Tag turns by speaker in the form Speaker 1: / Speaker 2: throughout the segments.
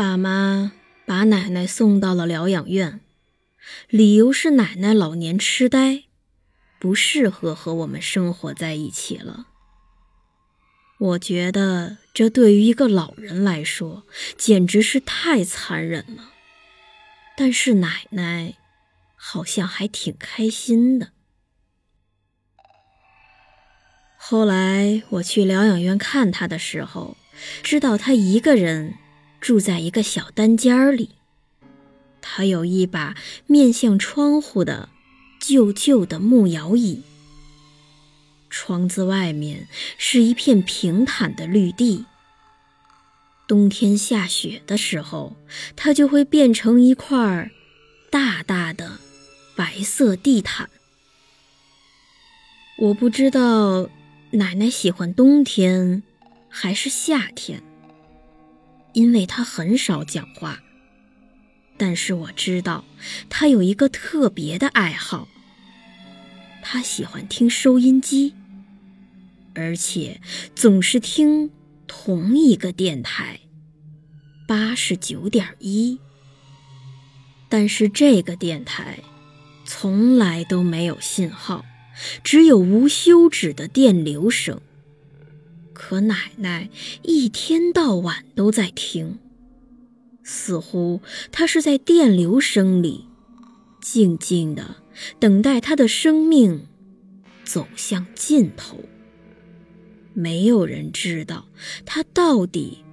Speaker 1: 爸妈把奶奶送到了疗养院，理由是奶奶老年痴呆，不适合和我们生活在一起了。我觉得这对于一个老人来说简直是太残忍了，但是奶奶好像还挺开心的。后来我去疗养院看她的时候，知道她一个人。住在一个小单间里，他有一把面向窗户的旧旧的木摇椅。窗子外面是一片平坦的绿地。冬天下雪的时候，它就会变成一块大大的白色地毯。我不知道奶奶喜欢冬天还是夏天。因为他很少讲话，但是我知道他有一个特别的爱好。他喜欢听收音机，而且总是听同一个电台，八十九点一。但是这个电台从来都没有信号，只有无休止的电流声。和奶奶一天到晚都在听，似乎她是在电流声里静静的等待她的生命走向尽头。没有人知道她到底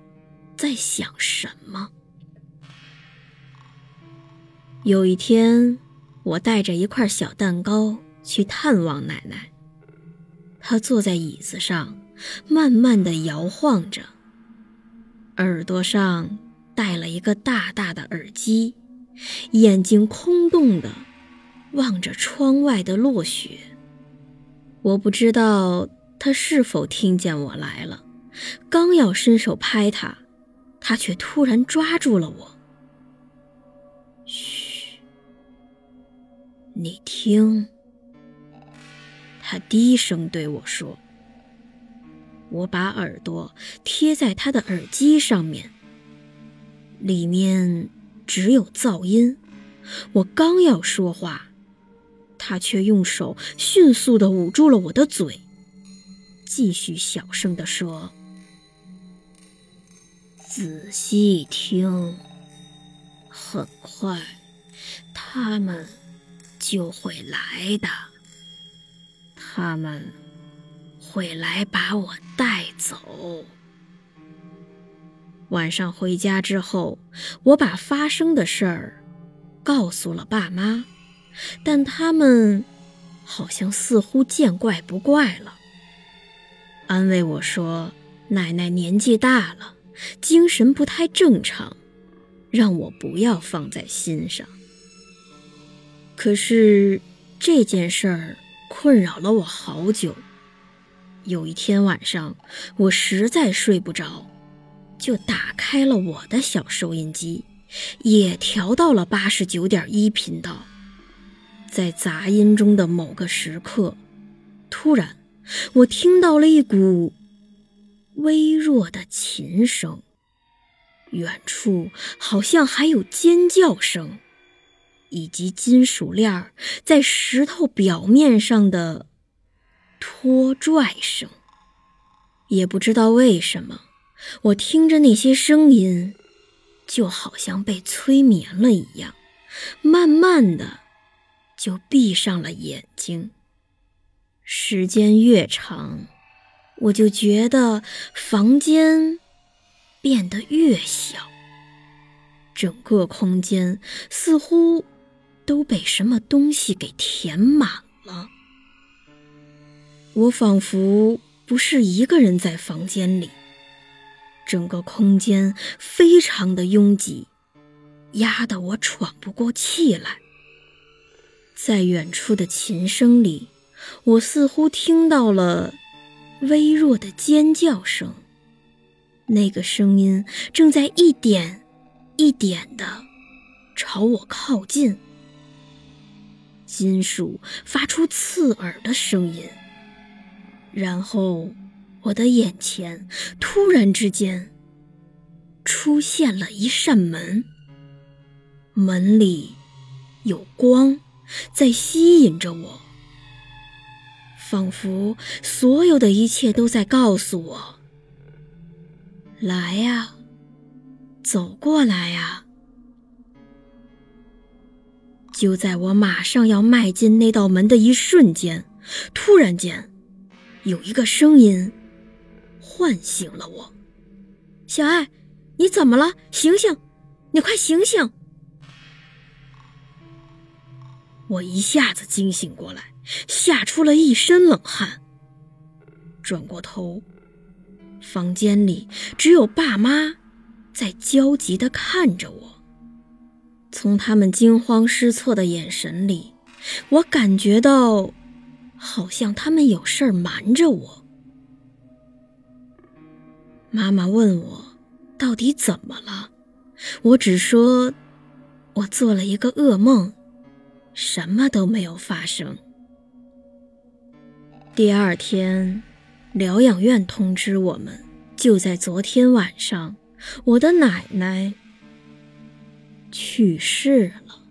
Speaker 1: 在想什么。有一天，我带着一块小蛋糕去探望奶奶，她坐在椅子上。慢慢的摇晃着，耳朵上戴了一个大大的耳机，眼睛空洞的望着窗外的落雪。我不知道他是否听见我来了，刚要伸手拍他，他却突然抓住了我。嘘，你听，他低声对我说。我把耳朵贴在他的耳机上面，里面只有噪音。我刚要说话，他却用手迅速地捂住了我的嘴，继续小声地说：“仔细听，很快他们就会来的。他们。”会来把我带走。晚上回家之后，我把发生的事儿告诉了爸妈，但他们好像似乎见怪不怪了，安慰我说：“奶奶年纪大了，精神不太正常，让我不要放在心上。”可是这件事儿困扰了我好久。有一天晚上，我实在睡不着，就打开了我的小收音机，也调到了八十九点一频道。在杂音中的某个时刻，突然，我听到了一股微弱的琴声，远处好像还有尖叫声，以及金属链在石头表面上的。拖拽声，也不知道为什么，我听着那些声音，就好像被催眠了一样，慢慢的就闭上了眼睛。时间越长，我就觉得房间变得越小，整个空间似乎都被什么东西给填满了。我仿佛不是一个人在房间里，整个空间非常的拥挤，压得我喘不过气来。在远处的琴声里，我似乎听到了微弱的尖叫声。那个声音正在一点一点的朝我靠近，金属发出刺耳的声音。然后，我的眼前突然之间出现了一扇门，门里有光。在吸引着我，仿佛所有的一切都在告诉我：“来呀，走过来呀！”就在我马上要迈进那道门的一瞬间，突然间，有一个声音唤醒了我：“小爱，你怎么了？醒醒，你快醒醒！”我一下子惊醒过来，吓出了一身冷汗。转过头，房间里只有爸妈在焦急地看着我。从他们惊慌失措的眼神里，我感觉到好像他们有事儿瞒着我。妈妈问我到底怎么了，我只说我做了一个噩梦。什么都没有发生。第二天，疗养院通知我们，就在昨天晚上，我的奶奶去世了。